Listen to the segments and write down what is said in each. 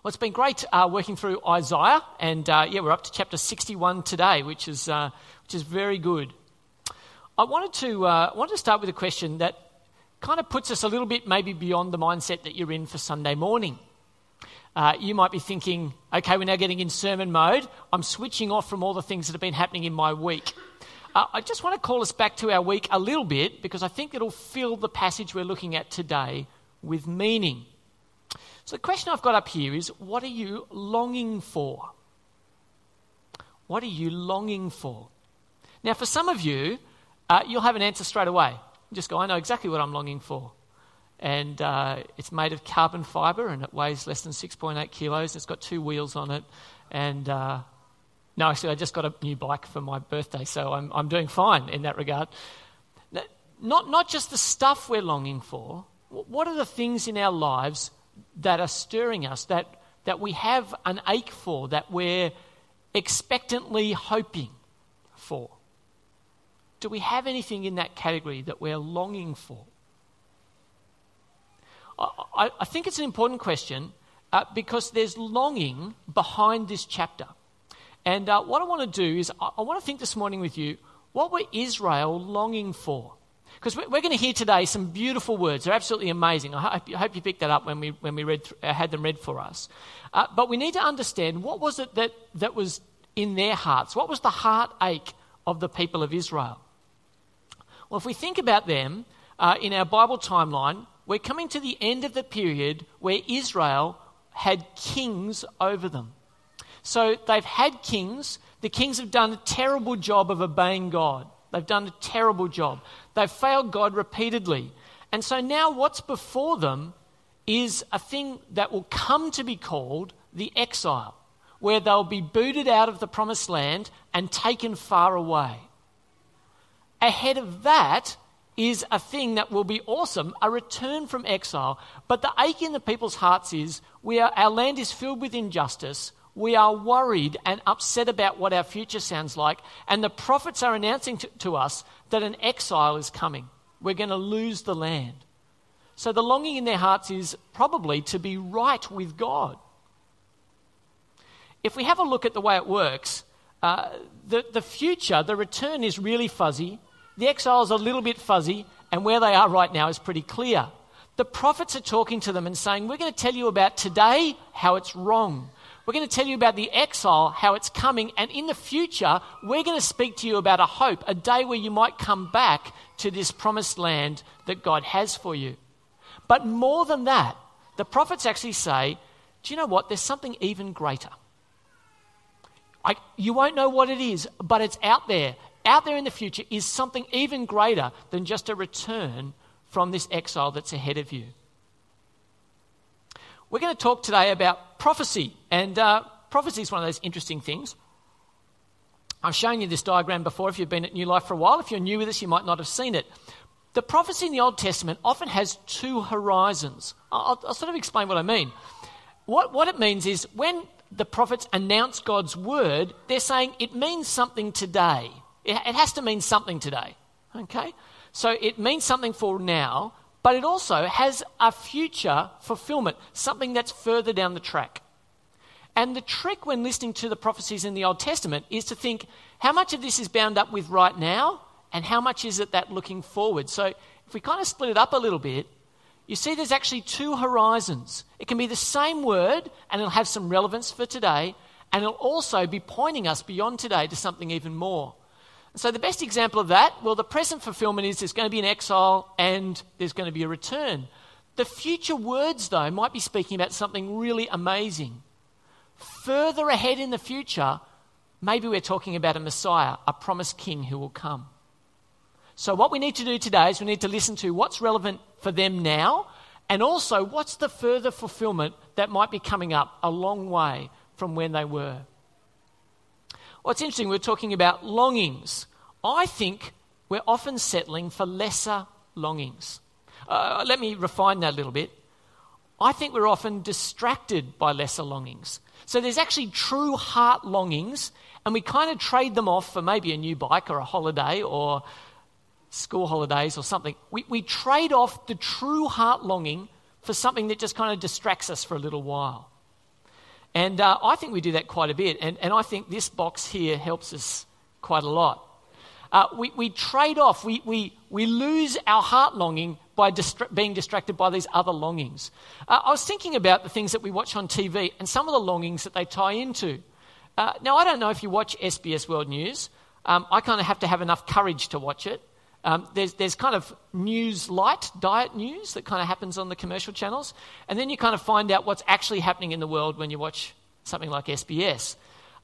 Well, it's been great uh, working through Isaiah, and uh, yeah, we're up to chapter 61 today, which is, uh, which is very good. I wanted to, uh, wanted to start with a question that kind of puts us a little bit maybe beyond the mindset that you're in for Sunday morning. Uh, you might be thinking, okay, we're now getting in sermon mode. I'm switching off from all the things that have been happening in my week. Uh, I just want to call us back to our week a little bit because I think it'll fill the passage we're looking at today with meaning. So, the question I've got up here is what are you longing for? What are you longing for? Now, for some of you, uh, you'll have an answer straight away. You just go, I know exactly what I'm longing for. And uh, it's made of carbon fibre and it weighs less than 6.8 kilos. It's got two wheels on it. And uh, no, actually, I just got a new bike for my birthday, so I'm, I'm doing fine in that regard. Not, not just the stuff we're longing for, what are the things in our lives that are stirring us, that, that we have an ache for, that we're expectantly hoping for? Do we have anything in that category that we're longing for? I, I think it's an important question uh, because there's longing behind this chapter. And uh, what I want to do is, I, I want to think this morning with you what were Israel longing for? Because we're going to hear today some beautiful words. They're absolutely amazing. I hope you picked that up when we, when we read, uh, had them read for us. Uh, but we need to understand what was it that, that was in their hearts? What was the heartache of the people of Israel? Well, if we think about them uh, in our Bible timeline, we're coming to the end of the period where Israel had kings over them. So they've had kings. The kings have done a terrible job of obeying God. They've done a terrible job. They've failed God repeatedly. And so now what's before them is a thing that will come to be called the exile, where they'll be booted out of the promised land and taken far away. Ahead of that is a thing that will be awesome, a return from exile. But the ache in the people's hearts is we are, our land is filled with injustice. We are worried and upset about what our future sounds like. And the prophets are announcing to, to us that an exile is coming. We're going to lose the land. So the longing in their hearts is probably to be right with God. If we have a look at the way it works, uh, the, the future, the return is really fuzzy. The exile is a little bit fuzzy, and where they are right now is pretty clear. The prophets are talking to them and saying, We're going to tell you about today how it's wrong. We're going to tell you about the exile, how it's coming, and in the future, we're going to speak to you about a hope, a day where you might come back to this promised land that God has for you. But more than that, the prophets actually say, Do you know what? There's something even greater. I, you won't know what it is, but it's out there. Out there in the future is something even greater than just a return from this exile that's ahead of you. We're going to talk today about prophecy, and uh, prophecy is one of those interesting things. I've shown you this diagram before if you've been at New Life for a while. If you're new with us, you might not have seen it. The prophecy in the Old Testament often has two horizons. I'll, I'll sort of explain what I mean. What, what it means is when the prophets announce God's word, they're saying it means something today. It, it has to mean something today. Okay? So it means something for now, but it also has a future fulfillment, something that's further down the track. And the trick when listening to the prophecies in the Old Testament is to think how much of this is bound up with right now and how much is it that looking forward. So if we kind of split it up a little bit, you see there's actually two horizons. It can be the same word and it'll have some relevance for today, and it'll also be pointing us beyond today to something even more. So, the best example of that, well, the present fulfillment is there's going to be an exile and there's going to be a return. The future words, though, might be speaking about something really amazing. Further ahead in the future, maybe we're talking about a Messiah, a promised king who will come. So, what we need to do today is we need to listen to what's relevant for them now and also what's the further fulfillment that might be coming up a long way from when they were. It's interesting, we're talking about longings. I think we're often settling for lesser longings. Uh, let me refine that a little bit. I think we're often distracted by lesser longings. So there's actually true heart longings, and we kind of trade them off for maybe a new bike or a holiday or school holidays or something. We, we trade off the true heart longing for something that just kind of distracts us for a little while. And uh, I think we do that quite a bit. And, and I think this box here helps us quite a lot. Uh, we, we trade off, we, we, we lose our heart longing by distra- being distracted by these other longings. Uh, I was thinking about the things that we watch on TV and some of the longings that they tie into. Uh, now, I don't know if you watch SBS World News. Um, I kind of have to have enough courage to watch it. Um, there's, there's kind of news light, diet news that kind of happens on the commercial channels. And then you kind of find out what's actually happening in the world when you watch something like SBS.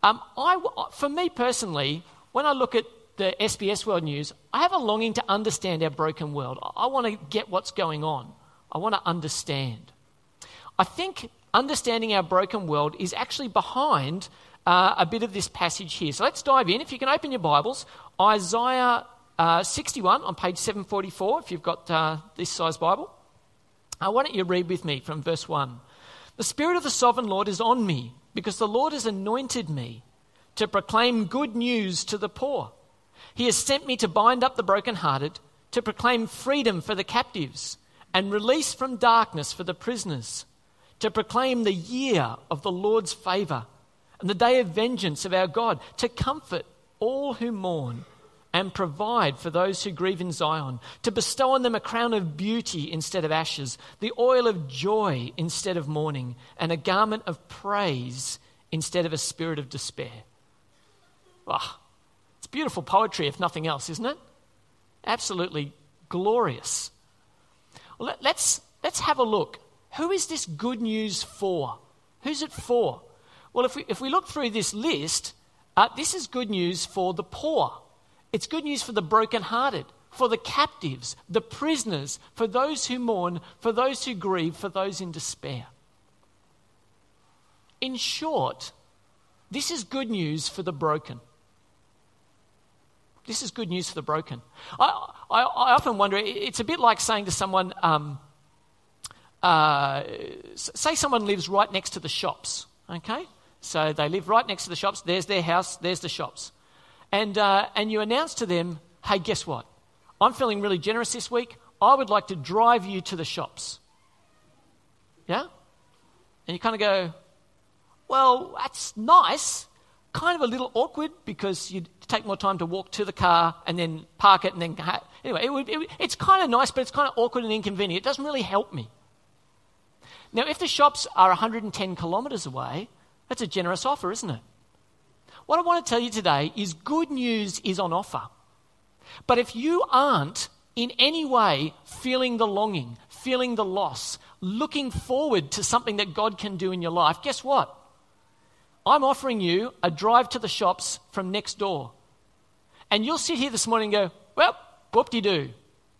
Um, I, for me personally, when I look at the SBS World News, I have a longing to understand our broken world. I want to get what's going on. I want to understand. I think understanding our broken world is actually behind uh, a bit of this passage here. So let's dive in. If you can open your Bibles, Isaiah uh, 61 on page 744, if you've got uh, this size Bible. Uh, why don't you read with me from verse 1? The Spirit of the Sovereign Lord is on me, because the Lord has anointed me to proclaim good news to the poor. He has sent me to bind up the brokenhearted, to proclaim freedom for the captives, and release from darkness for the prisoners, to proclaim the year of the Lord's favour and the day of vengeance of our God, to comfort all who mourn and provide for those who grieve in Zion, to bestow on them a crown of beauty instead of ashes, the oil of joy instead of mourning, and a garment of praise instead of a spirit of despair. Ah, it's beautiful poetry, if nothing else, isn't it? Absolutely glorious. Well, let's, let's have a look. Who is this good news for? Who's it for? Well, if we, if we look through this list, uh, this is good news for the poor. It's good news for the brokenhearted, for the captives, the prisoners, for those who mourn, for those who grieve, for those in despair. In short, this is good news for the broken. This is good news for the broken. I, I, I often wonder, it's a bit like saying to someone, um, uh, say someone lives right next to the shops, okay? So they live right next to the shops. There's their house, there's the shops. And, uh, and you announce to them, hey, guess what? I'm feeling really generous this week. I would like to drive you to the shops. Yeah? And you kind of go, well, that's nice. Kind of a little awkward because you'd take more time to walk to the car and then park it and then. Anyway, it would, it, it's kind of nice, but it's kind of awkward and inconvenient. It doesn't really help me. Now, if the shops are 110 kilometres away, that's a generous offer, isn't it? What I want to tell you today is good news is on offer. But if you aren't in any way feeling the longing, feeling the loss, looking forward to something that God can do in your life, guess what? I'm offering you a drive to the shops from next door. And you'll sit here this morning and go, well, whoop de doo.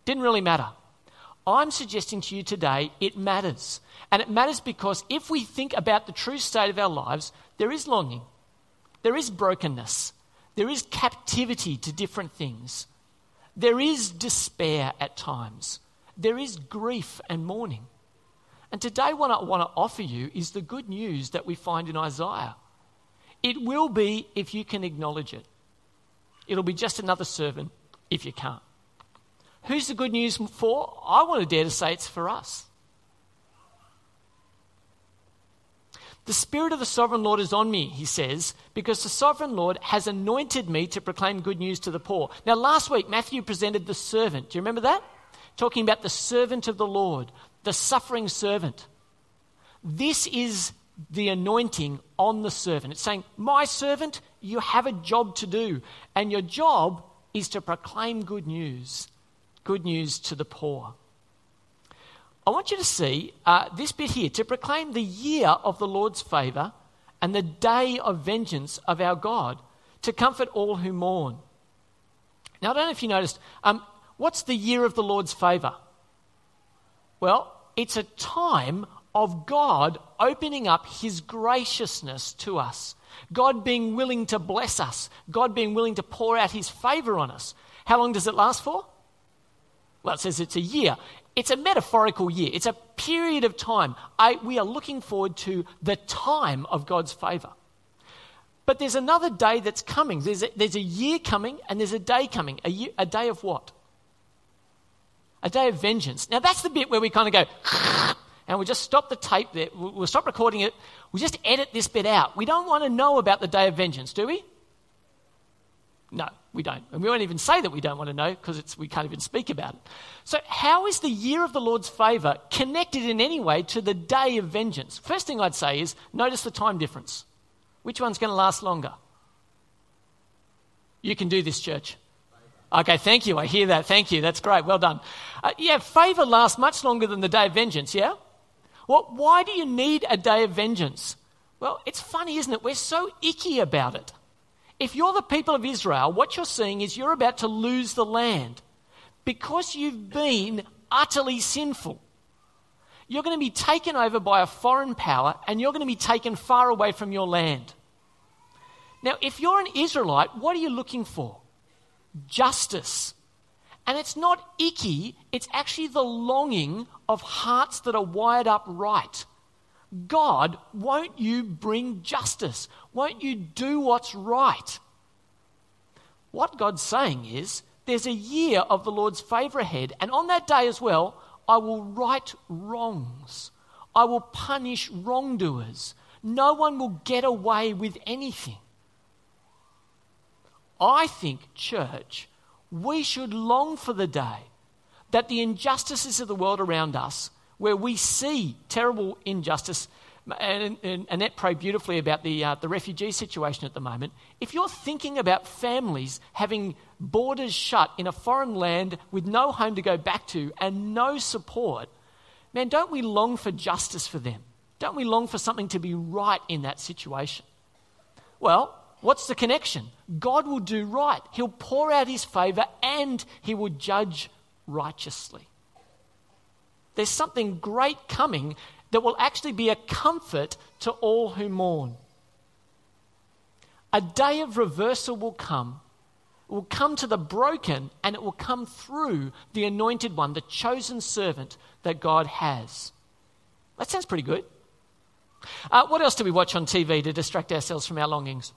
Didn't really matter. I'm suggesting to you today it matters. And it matters because if we think about the true state of our lives, there is longing, there is brokenness, there is captivity to different things, there is despair at times, there is grief and mourning. And today, what I want to offer you is the good news that we find in Isaiah. It will be if you can acknowledge it. It'll be just another servant if you can't. Who's the good news for? I want to dare to say it's for us. The Spirit of the Sovereign Lord is on me, he says, because the Sovereign Lord has anointed me to proclaim good news to the poor. Now, last week, Matthew presented the servant. Do you remember that? Talking about the servant of the Lord, the suffering servant. This is the anointing on the servant. It's saying, My servant, you have a job to do, and your job is to proclaim good news, good news to the poor. I want you to see uh, this bit here to proclaim the year of the Lord's favour and the day of vengeance of our God, to comfort all who mourn. Now, I don't know if you noticed, um, what's the year of the Lord's favour? Well, it's a time of God opening up his graciousness to us, God being willing to bless us, God being willing to pour out his favour on us. How long does it last for? Well, it says it's a year. It's a metaphorical year, it's a period of time. I, we are looking forward to the time of God's favour. But there's another day that's coming. There's a, there's a year coming and there's a day coming. A, year, a day of what? A day of vengeance. Now, that's the bit where we kind of go, and we'll just stop the tape there. We'll stop recording it. We'll just edit this bit out. We don't want to know about the day of vengeance, do we? No, we don't. And we won't even say that we don't want to know because we can't even speak about it. So, how is the year of the Lord's favour connected in any way to the day of vengeance? First thing I'd say is notice the time difference. Which one's going to last longer? You can do this, church. Okay, thank you. I hear that. Thank you. That's great. Well done. Uh, yeah, favour lasts much longer than the day of vengeance, yeah? Well, why do you need a day of vengeance? Well, it's funny, isn't it? We're so icky about it. If you're the people of Israel, what you're seeing is you're about to lose the land because you've been utterly sinful. You're going to be taken over by a foreign power and you're going to be taken far away from your land. Now, if you're an Israelite, what are you looking for? Justice. And it's not icky, it's actually the longing of hearts that are wired up right. God, won't you bring justice? Won't you do what's right? What God's saying is, there's a year of the Lord's favour ahead, and on that day as well, I will right wrongs. I will punish wrongdoers. No one will get away with anything. I think, church, we should long for the day that the injustices of the world around us, where we see terrible injustice, and, and Annette prayed beautifully about the, uh, the refugee situation at the moment. If you're thinking about families having borders shut in a foreign land with no home to go back to and no support, man, don't we long for justice for them? Don't we long for something to be right in that situation? Well, what's the connection? God will do right. He'll pour out his favor and he will judge righteously. There's something great coming that will actually be a comfort to all who mourn. A day of reversal will come. It will come to the broken and it will come through the anointed one, the chosen servant that God has. That sounds pretty good. Uh, what else do we watch on TV to distract ourselves from our longings?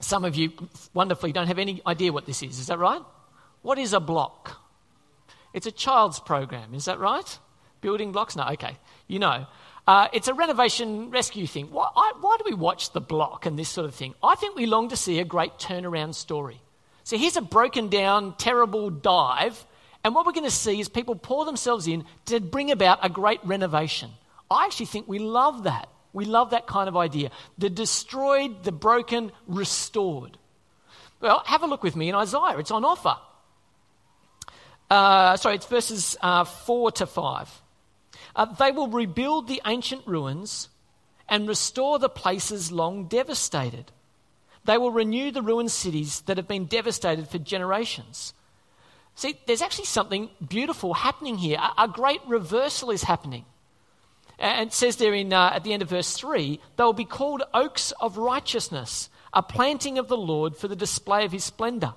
Some of you wonderfully don't have any idea what this is. Is that right? What is a block? It's a child's program. Is that right? Building blocks? No, okay. You know. Uh, it's a renovation rescue thing. Why, I, why do we watch the block and this sort of thing? I think we long to see a great turnaround story. So here's a broken down, terrible dive, and what we're going to see is people pour themselves in to bring about a great renovation. I actually think we love that. We love that kind of idea. The destroyed, the broken, restored. Well, have a look with me in Isaiah. It's on offer. Uh, sorry, it's verses uh, 4 to 5. Uh, they will rebuild the ancient ruins and restore the places long devastated. They will renew the ruined cities that have been devastated for generations. See, there's actually something beautiful happening here. A, a great reversal is happening. And it says there in, uh, at the end of verse 3 they will be called oaks of righteousness, a planting of the Lord for the display of his splendor.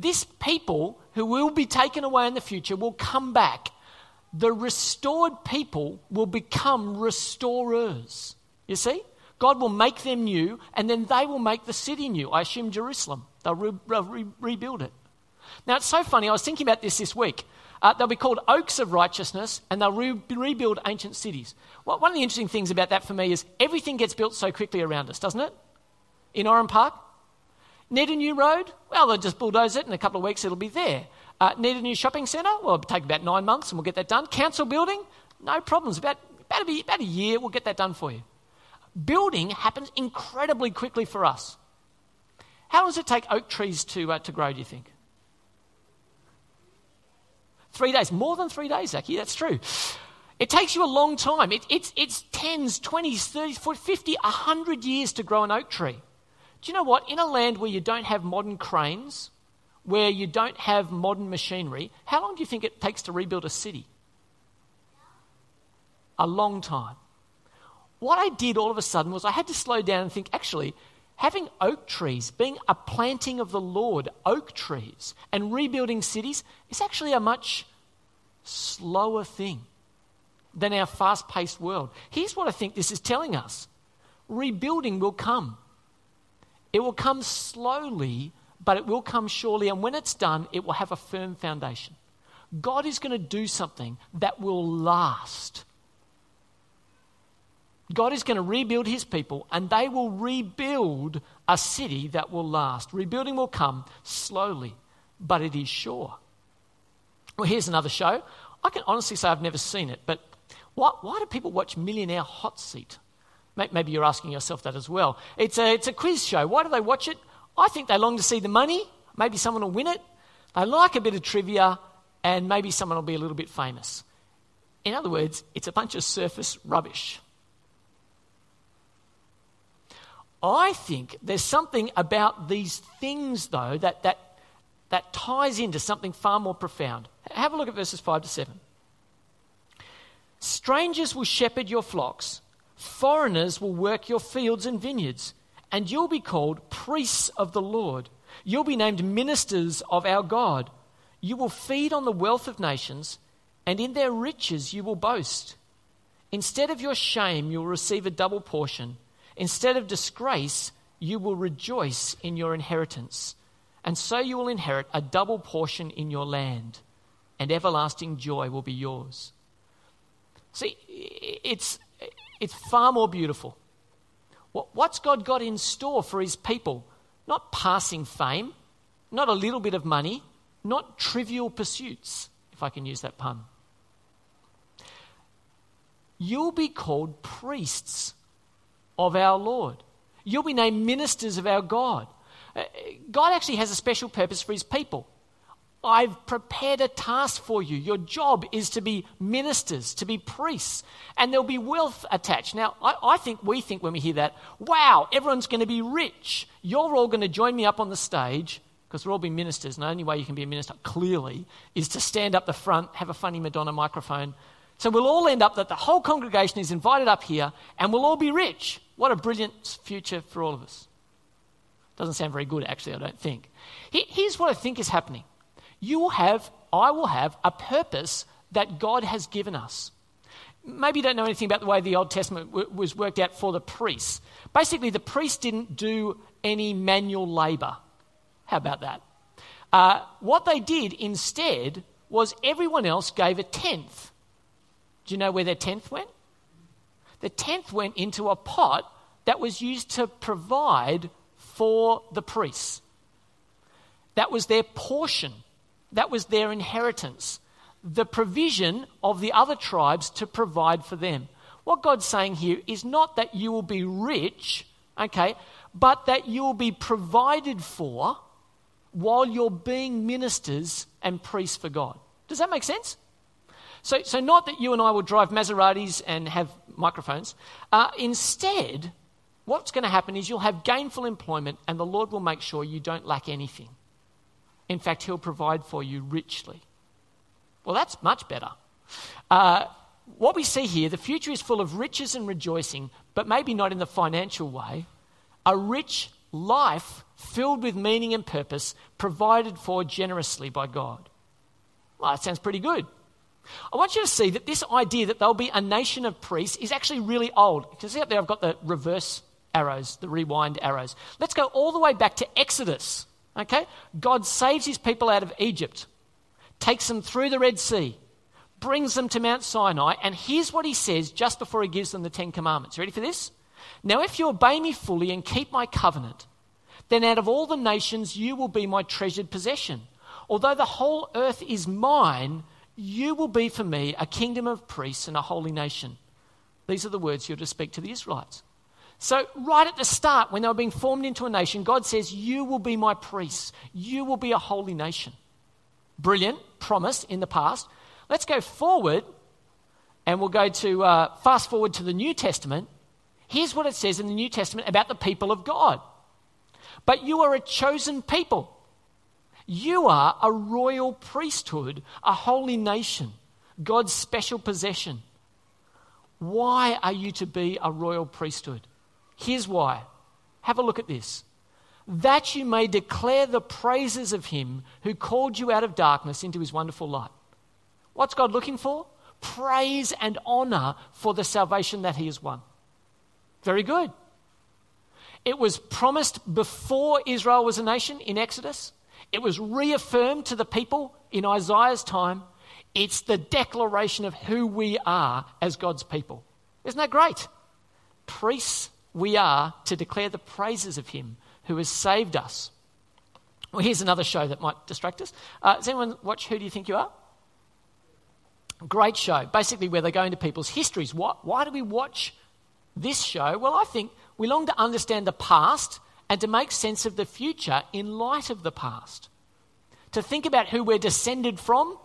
This people who will be taken away in the future will come back. The restored people will become restorers. You see? God will make them new, and then they will make the city new. I assume Jerusalem. They'll re- re- rebuild it. Now, it's so funny. I was thinking about this this week. Uh, they'll be called oaks of righteousness and they'll re- rebuild ancient cities. Well, one of the interesting things about that for me is everything gets built so quickly around us, doesn't it? In Oran Park? Need a new road? Well, they'll just bulldoze it in a couple of weeks, it'll be there. Uh, need a new shopping centre? Well, it'll take about nine months and we'll get that done. Council building? No problems. About, about, a, about a year, we'll get that done for you. Building happens incredibly quickly for us. How long does it take oak trees to, uh, to grow, do you think? Three days. More than three days, Zachy. That's true. It takes you a long time. It, it's, it's 10s, 20s, 30s, 40s, 50, 100 years to grow an oak tree. Do you know what? In a land where you don't have modern cranes, where you don't have modern machinery, how long do you think it takes to rebuild a city? A long time. What I did all of a sudden was I had to slow down and think actually, having oak trees, being a planting of the Lord, oak trees, and rebuilding cities is actually a much slower thing than our fast paced world. Here's what I think this is telling us rebuilding will come. It will come slowly, but it will come surely. And when it's done, it will have a firm foundation. God is going to do something that will last. God is going to rebuild his people and they will rebuild a city that will last. Rebuilding will come slowly, but it is sure. Well, here's another show. I can honestly say I've never seen it, but why, why do people watch Millionaire Hot Seat? Maybe you're asking yourself that as well. It's a, it's a quiz show. Why do they watch it? I think they long to see the money. Maybe someone will win it. They like a bit of trivia, and maybe someone will be a little bit famous. In other words, it's a bunch of surface rubbish. I think there's something about these things, though, that, that, that ties into something far more profound. Have a look at verses 5 to 7. Strangers will shepherd your flocks, foreigners will work your fields and vineyards, and you'll be called priests of the Lord. You'll be named ministers of our God. You will feed on the wealth of nations, and in their riches you will boast. Instead of your shame, you'll receive a double portion. Instead of disgrace, you will rejoice in your inheritance. And so you will inherit a double portion in your land, and everlasting joy will be yours. See, it's, it's far more beautiful. What's God got in store for his people? Not passing fame, not a little bit of money, not trivial pursuits, if I can use that pun. You'll be called priests of our Lord. You'll be named ministers of our God. Uh, God actually has a special purpose for his people. I've prepared a task for you. Your job is to be ministers, to be priests, and there'll be wealth attached. Now, I, I think we think when we hear that, wow, everyone's going to be rich. You're all going to join me up on the stage because we're all being ministers, and the only way you can be a minister, clearly, is to stand up the front, have a funny Madonna microphone. So we'll all end up that the whole congregation is invited up here, and we'll all be rich. What a brilliant future for all of us. Doesn't sound very good, actually, I don't think. Here's what I think is happening you will have, I will have a purpose that God has given us. Maybe you don't know anything about the way the Old Testament w- was worked out for the priests. Basically, the priests didn't do any manual labor. How about that? Uh, what they did instead was everyone else gave a tenth. Do you know where their tenth went? The tenth went into a pot that was used to provide for the priests. That was their portion that was their inheritance, the provision of the other tribes to provide for them. What God's saying here is not that you will be rich, okay, but that you will be provided for while you're being ministers and priests for God. Does that make sense? So, so not that you and I will drive Maseratis and have microphones. Uh, instead, what's going to happen is you'll have gainful employment and the Lord will make sure you don't lack anything. In fact, He'll provide for you richly. Well, that's much better. Uh, what we see here, the future is full of riches and rejoicing, but maybe not in the financial way. A rich life filled with meaning and purpose, provided for generously by God. Well, that sounds pretty good. I want you to see that this idea that there'll be a nation of priests is actually really old. You can see up there I've got the reverse arrows, the rewind arrows. Let's go all the way back to Exodus. Okay? God saves his people out of Egypt, takes them through the Red Sea, brings them to Mount Sinai, and here's what he says just before he gives them the Ten Commandments. Ready for this? Now, if you obey me fully and keep my covenant, then out of all the nations you will be my treasured possession. Although the whole earth is mine, you will be for me a kingdom of priests and a holy nation. These are the words you're to speak to the Israelites. So, right at the start, when they were being formed into a nation, God says, You will be my priests. You will be a holy nation. Brilliant promise in the past. Let's go forward and we'll go to uh, fast forward to the New Testament. Here's what it says in the New Testament about the people of God. But you are a chosen people. You are a royal priesthood, a holy nation, God's special possession. Why are you to be a royal priesthood? Here's why. Have a look at this. That you may declare the praises of him who called you out of darkness into his wonderful light. What's God looking for? Praise and honor for the salvation that he has won. Very good. It was promised before Israel was a nation in Exodus. It was reaffirmed to the people in Isaiah's time. It's the declaration of who we are as God's people. Isn't that great? Priests we are to declare the praises of Him who has saved us. Well, here's another show that might distract us. Uh, does anyone watch Who Do You Think You Are? Great show, basically, where they go into people's histories. Why, why do we watch this show? Well, I think we long to understand the past and to make sense of the future in light of the past. To think about who we're descended from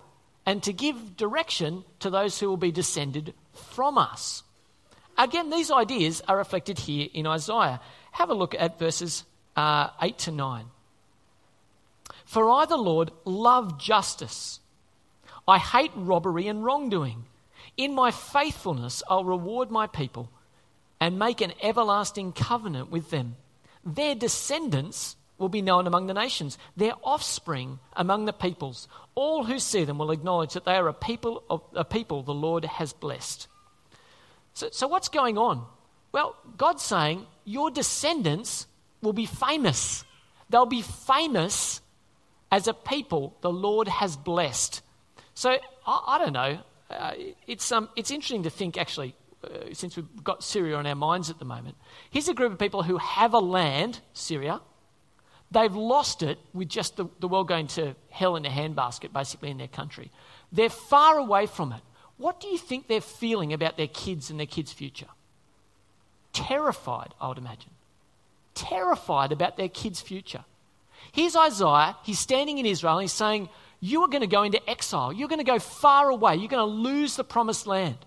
and to give direction to those who will be descended from us. Again, these ideas are reflected here in Isaiah. Have a look at verses uh, 8 to 9. For I, the Lord, love justice. I hate robbery and wrongdoing. In my faithfulness, I'll reward my people and make an everlasting covenant with them. Their descendants will be known among the nations, their offspring among the peoples. All who see them will acknowledge that they are a people, of, a people the Lord has blessed. So, so, what's going on? Well, God's saying your descendants will be famous. They'll be famous as a people the Lord has blessed. So, I, I don't know. Uh, it's, um, it's interesting to think, actually, uh, since we've got Syria on our minds at the moment. Here's a group of people who have a land, Syria. They've lost it with just the, the world going to hell in a handbasket, basically, in their country. They're far away from it. What do you think they're feeling about their kids and their kids' future? Terrified, I would imagine. Terrified about their kids' future. Here's Isaiah. He's standing in Israel and he's saying, You are going to go into exile. You're going to go far away. You're going to lose the promised land.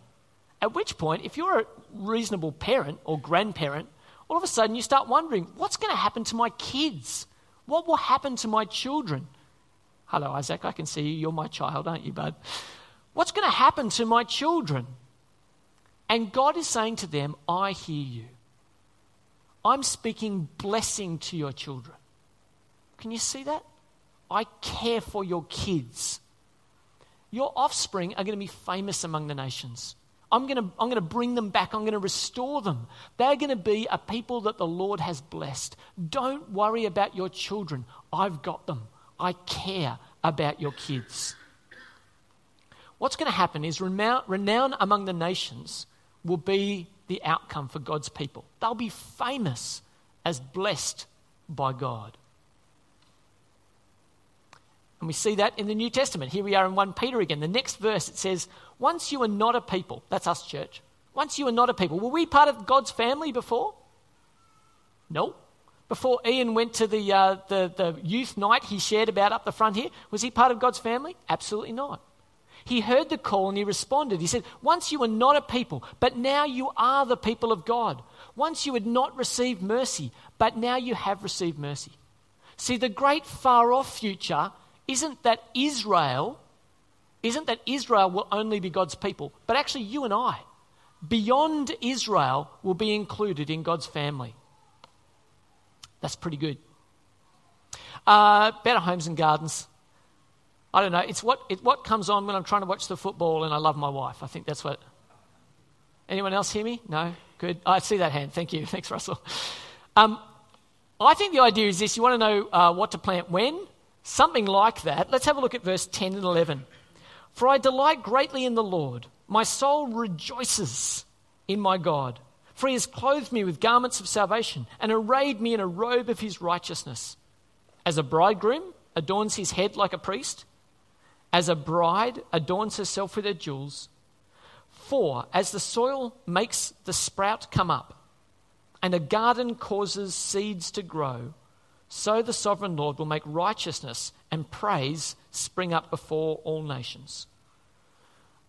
At which point, if you're a reasonable parent or grandparent, all of a sudden you start wondering, What's going to happen to my kids? What will happen to my children? Hello, Isaac. I can see you. You're my child, aren't you, bud? What's going to happen to my children? And God is saying to them, I hear you. I'm speaking blessing to your children. Can you see that? I care for your kids. Your offspring are going to be famous among the nations. I'm going, to, I'm going to bring them back. I'm going to restore them. They're going to be a people that the Lord has blessed. Don't worry about your children. I've got them. I care about your kids. What's going to happen is renown, among the nations will be the outcome for God's people. They'll be famous as blessed by God. And we see that in the New Testament. Here we are in 1 Peter again. The next verse it says, Once you were not a people, that's us, church. Once you were not a people. Were we part of God's family before? No. Before Ian went to the, uh, the, the youth night he shared about up the front here, was he part of God's family? Absolutely not. He heard the call and he responded. He said, Once you were not a people, but now you are the people of God. Once you had not received mercy, but now you have received mercy. See, the great far off future isn't that Israel, isn't that Israel will only be God's people, but actually you and I, beyond Israel, will be included in God's family. That's pretty good. Uh, better homes and gardens. I don't know. It's what, it, what comes on when I'm trying to watch the football and I love my wife. I think that's what. Anyone else hear me? No? Good. I see that hand. Thank you. Thanks, Russell. Um, I think the idea is this you want to know uh, what to plant when? Something like that. Let's have a look at verse 10 and 11. For I delight greatly in the Lord. My soul rejoices in my God. For he has clothed me with garments of salvation and arrayed me in a robe of his righteousness. As a bridegroom adorns his head like a priest, as a bride adorns herself with her jewels. For as the soil makes the sprout come up, and a garden causes seeds to grow, so the sovereign Lord will make righteousness and praise spring up before all nations.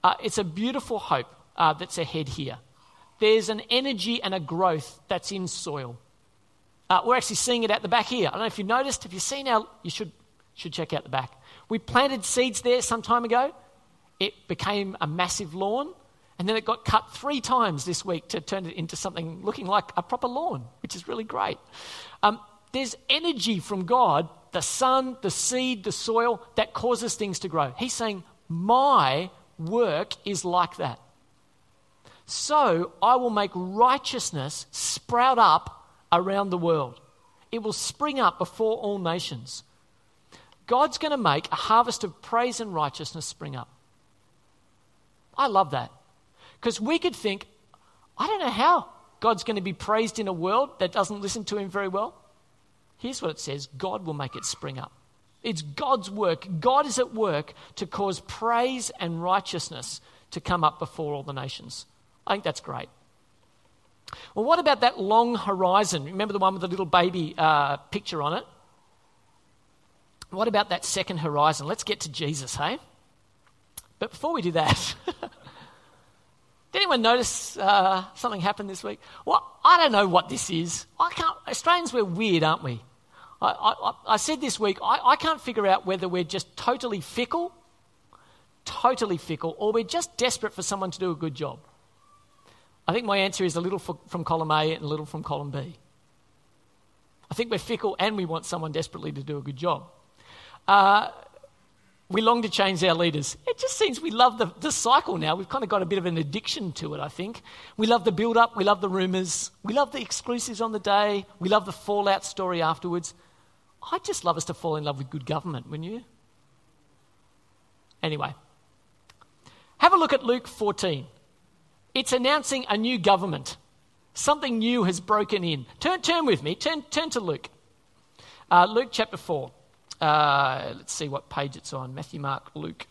Uh, it's a beautiful hope uh, that's ahead here. There's an energy and a growth that's in soil. Uh, we're actually seeing it at the back here. I don't know if you noticed. If you've seen our, you should, should check out the back. We planted seeds there some time ago. It became a massive lawn. And then it got cut three times this week to turn it into something looking like a proper lawn, which is really great. Um, there's energy from God, the sun, the seed, the soil, that causes things to grow. He's saying, My work is like that. So I will make righteousness sprout up around the world. It will spring up before all nations. God's going to make a harvest of praise and righteousness spring up. I love that. Because we could think, I don't know how God's going to be praised in a world that doesn't listen to him very well. Here's what it says God will make it spring up. It's God's work. God is at work to cause praise and righteousness to come up before all the nations. I think that's great. Well, what about that long horizon? Remember the one with the little baby uh, picture on it? What about that second horizon? Let's get to Jesus, hey? But before we do that, did anyone notice uh, something happened this week? Well, I don't know what this is. I can't. Australians, we're weird, aren't we? I, I, I said this week, I, I can't figure out whether we're just totally fickle, totally fickle, or we're just desperate for someone to do a good job. I think my answer is a little from column A and a little from column B. I think we're fickle and we want someone desperately to do a good job. Uh, we long to change our leaders. It just seems we love the, the cycle now. We've kind of got a bit of an addiction to it, I think. We love the build up, we love the rumours, we love the exclusives on the day, we love the fallout story afterwards. I'd just love us to fall in love with good government, wouldn't you? Anyway, have a look at Luke 14. It's announcing a new government. Something new has broken in. Turn, turn with me, turn, turn to Luke. Uh, Luke chapter 4. Uh, let's see what page it's on Matthew, Mark, Luke.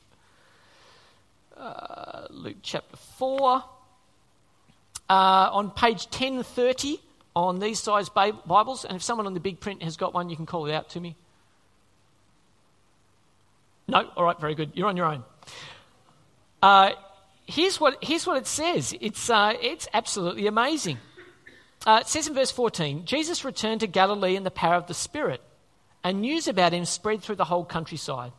Uh, Luke chapter 4. Uh, on page 1030 on these size Bibles, and if someone on the big print has got one, you can call it out to me. No? All right, very good. You're on your own. Uh, here's, what, here's what it says it's, uh, it's absolutely amazing. Uh, it says in verse 14 Jesus returned to Galilee in the power of the Spirit and news about him spread through the whole countryside.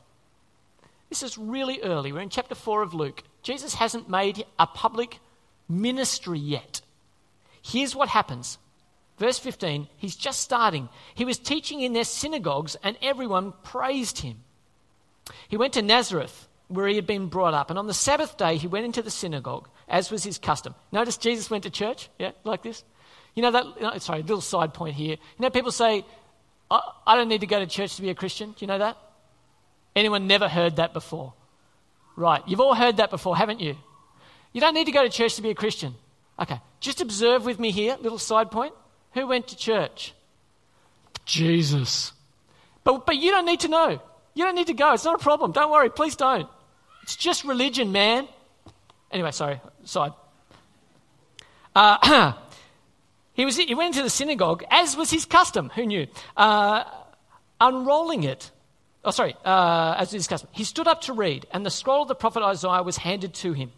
This is really early. We're in chapter 4 of Luke. Jesus hasn't made a public ministry yet. Here's what happens. Verse 15, he's just starting. He was teaching in their synagogues, and everyone praised him. He went to Nazareth, where he had been brought up, and on the Sabbath day, he went into the synagogue, as was his custom. Notice Jesus went to church, yeah, like this. You know that, uh, sorry, a little side point here. You know, people say, I, I don't need to go to church to be a Christian. Do you know that? Anyone never heard that before? Right, you've all heard that before, haven't you? You don't need to go to church to be a Christian. Okay, just observe with me here, little side point. Who went to church? Jesus. But, but you don't need to know. You don't need to go. It's not a problem. Don't worry. Please don't. It's just religion, man. Anyway, sorry, side. Uh, He, was, he went into the synagogue, as was his custom. Who knew? Uh, unrolling it. Oh, sorry, uh, as was his custom. He stood up to read, and the scroll of the prophet Isaiah was handed to him.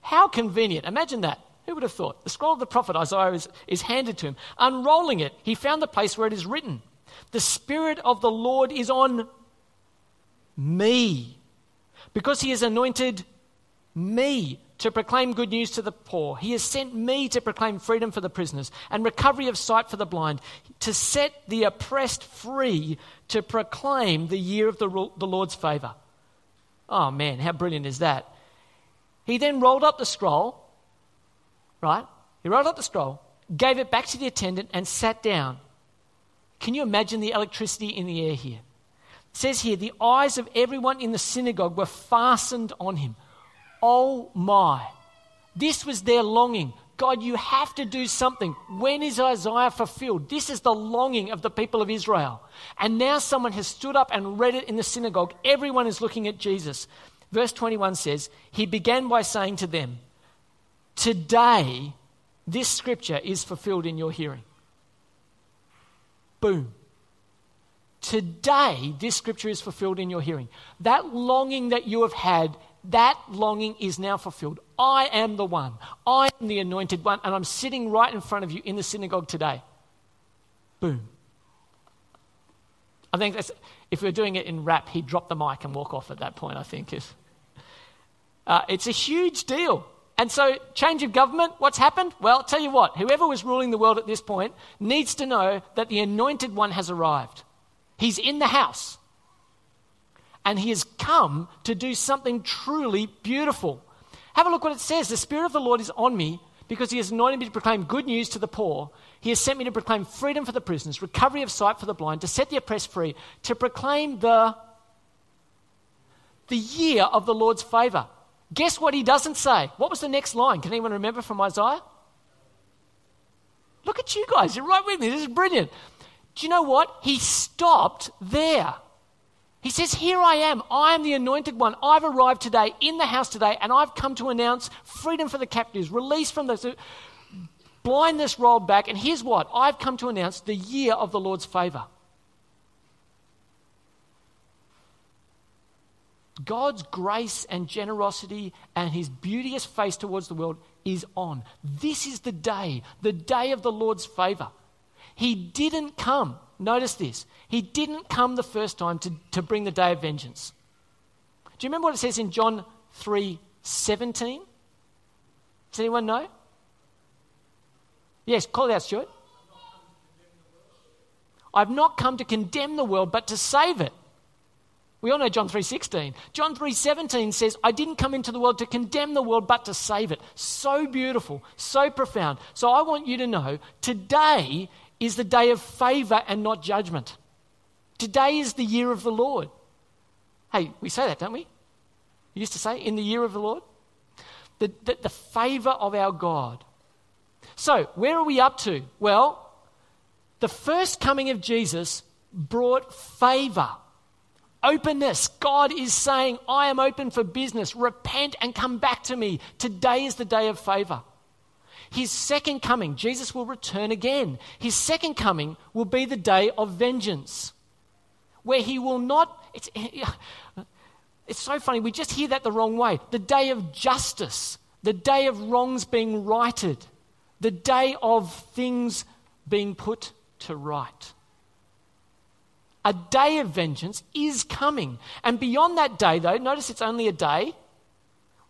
How convenient. Imagine that. Who would have thought? The scroll of the prophet Isaiah is, is handed to him. Unrolling it, he found the place where it is written The Spirit of the Lord is on me, because he has anointed me to proclaim good news to the poor. He has sent me to proclaim freedom for the prisoners and recovery of sight for the blind, to set the oppressed free, to proclaim the year of the, the Lord's favor. Oh man, how brilliant is that? He then rolled up the scroll, right? He rolled up the scroll, gave it back to the attendant, and sat down. Can you imagine the electricity in the air here? It says here, the eyes of everyone in the synagogue were fastened on him. Oh my. This was their longing. God, you have to do something. When is Isaiah fulfilled? This is the longing of the people of Israel. And now someone has stood up and read it in the synagogue. Everyone is looking at Jesus. Verse 21 says, He began by saying to them, Today, this scripture is fulfilled in your hearing. Boom. Today, this scripture is fulfilled in your hearing. That longing that you have had that longing is now fulfilled. I am the one. I am the anointed one, and I'm sitting right in front of you in the synagogue today. Boom. I think that's, if we are doing it in rap, he'd drop the mic and walk off at that point, I think. Uh, it's a huge deal. And so, change of government, what's happened? Well, tell you what, whoever was ruling the world at this point needs to know that the anointed one has arrived. He's in the house and he has come to do something truly beautiful. Have a look what it says. The Spirit of the Lord is on me because he has anointed me to proclaim good news to the poor. He has sent me to proclaim freedom for the prisoners, recovery of sight for the blind, to set the oppressed free, to proclaim the, the year of the Lord's favor. Guess what he doesn't say? What was the next line? Can anyone remember from Isaiah? Look at you guys, you're right with me. This is brilliant. Do you know what? He stopped there. He says, Here I am. I am the anointed one. I've arrived today in the house today, and I've come to announce freedom for the captives, release from the blindness rolled back. And here's what I've come to announce the year of the Lord's favor. God's grace and generosity and his beauteous face towards the world is on. This is the day, the day of the Lord's favor. He didn't come, notice this, he didn't come the first time to, to bring the day of vengeance. Do you remember what it says in John 3 17? Does anyone know? Yes, call it out, Stuart. I've not come to condemn the world, but to save it. We all know John 3:16. John 3:17 says, "I didn't come into the world to condemn the world but to save it." So beautiful, so profound. So I want you to know, today is the day of favor and not judgment. Today is the year of the Lord. Hey, we say that, don't we? You used to say, in the year of the Lord? The, the, the favor of our God. So, where are we up to? Well, the first coming of Jesus brought favor openness. God is saying, I am open for business. Repent and come back to me. Today is the day of favor. His second coming, Jesus will return again. His second coming will be the day of vengeance, where he will not. It's, it's so funny, we just hear that the wrong way. The day of justice, the day of wrongs being righted, the day of things being put to right. A day of vengeance is coming. And beyond that day, though, notice it's only a day.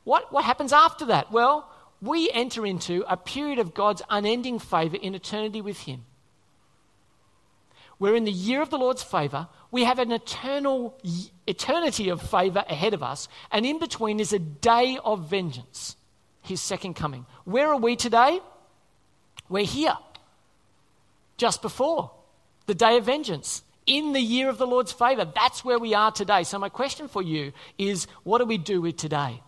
What, what happens after that? Well, we enter into a period of God's unending favour in eternity with Him. We're in the year of the Lord's favour. We have an eternal eternity of favour ahead of us, and in between is a day of vengeance, His second coming. Where are we today? We're here, just before the day of vengeance in the year of the Lord's favor. That's where we are today. So, my question for you is what do we do with today?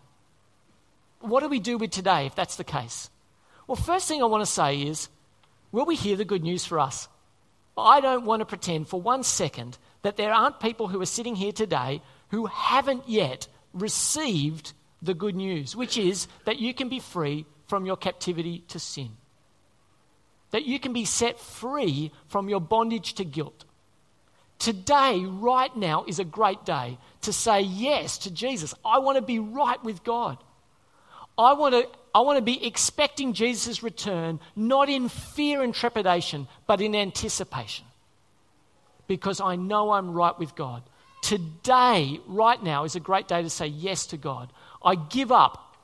What do we do with today if that's the case? Well, first thing I want to say is will we hear the good news for us? I don't want to pretend for one second that there aren't people who are sitting here today who haven't yet received the good news, which is that you can be free from your captivity to sin, that you can be set free from your bondage to guilt, Today, right now, is a great day to say yes to Jesus. I want to be right with God. I want to, I want to be expecting Jesus' return, not in fear and trepidation, but in anticipation. Because I know I'm right with God. Today, right now, is a great day to say yes to God. I give up.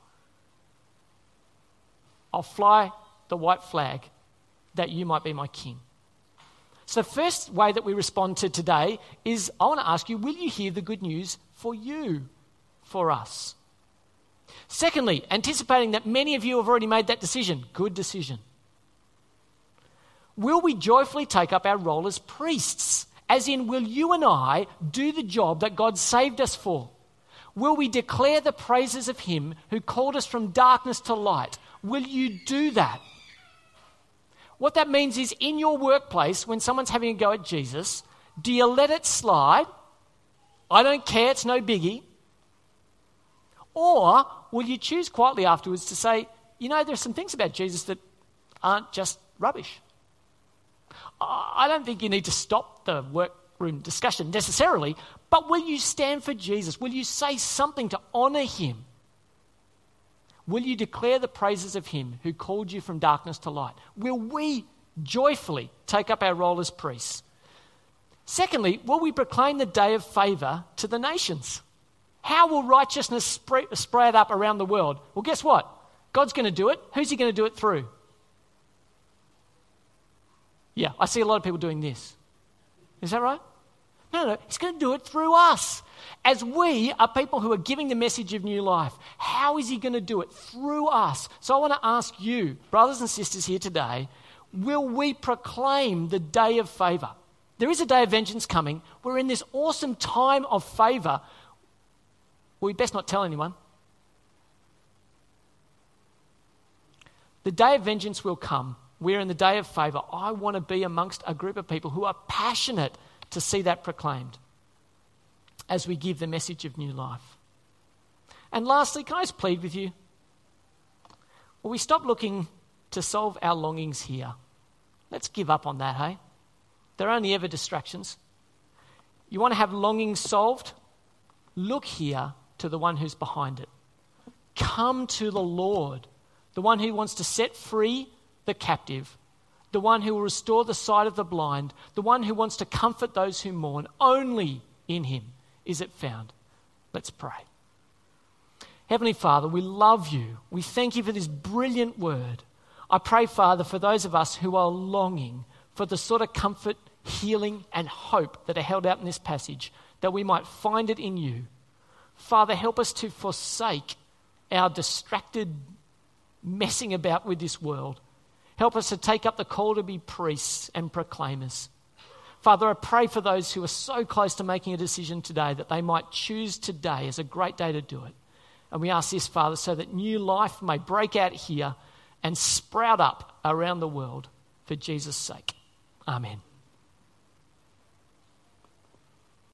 I'll fly the white flag that you might be my king. So, the first way that we respond to today is I want to ask you, will you hear the good news for you, for us? Secondly, anticipating that many of you have already made that decision, good decision. Will we joyfully take up our role as priests? As in, will you and I do the job that God saved us for? Will we declare the praises of Him who called us from darkness to light? Will you do that? What that means is in your workplace, when someone's having a go at Jesus, do you let it slide? I don't care, it's no biggie. Or will you choose quietly afterwards to say, you know, there are some things about Jesus that aren't just rubbish? I don't think you need to stop the workroom discussion necessarily, but will you stand for Jesus? Will you say something to honour him? Will you declare the praises of him who called you from darkness to light? Will we joyfully take up our role as priests? Secondly, will we proclaim the day of favour to the nations? How will righteousness spread up around the world? Well, guess what? God's going to do it. Who's he going to do it through? Yeah, I see a lot of people doing this. Is that right? No, no, he's going to do it through us. As we are people who are giving the message of new life, how is he going to do it? Through us. So I want to ask you, brothers and sisters here today, will we proclaim the day of favor? There is a day of vengeance coming. We're in this awesome time of favor. Well, we best not tell anyone. The day of vengeance will come. We're in the day of favour. I want to be amongst a group of people who are passionate to see that proclaimed as we give the message of new life. And lastly, can I just plead with you? Will we stop looking to solve our longings here? Let's give up on that, hey? They're only ever distractions. You want to have longings solved? Look here to the one who's behind it. Come to the Lord, the one who wants to set free the captive, the one who will restore the sight of the blind, the one who wants to comfort those who mourn. Only in him is it found. Let's pray. Heavenly Father, we love you. We thank you for this brilliant word. I pray, Father, for those of us who are longing for the sort of comfort, healing, and hope that are held out in this passage, that we might find it in you. Father, help us to forsake our distracted messing about with this world. Help us to take up the call to be priests and proclaimers. Father, I pray for those who are so close to making a decision today that they might choose today as a great day to do it. And we ask this, Father, so that new life may break out here and sprout up around the world for Jesus' sake. Amen.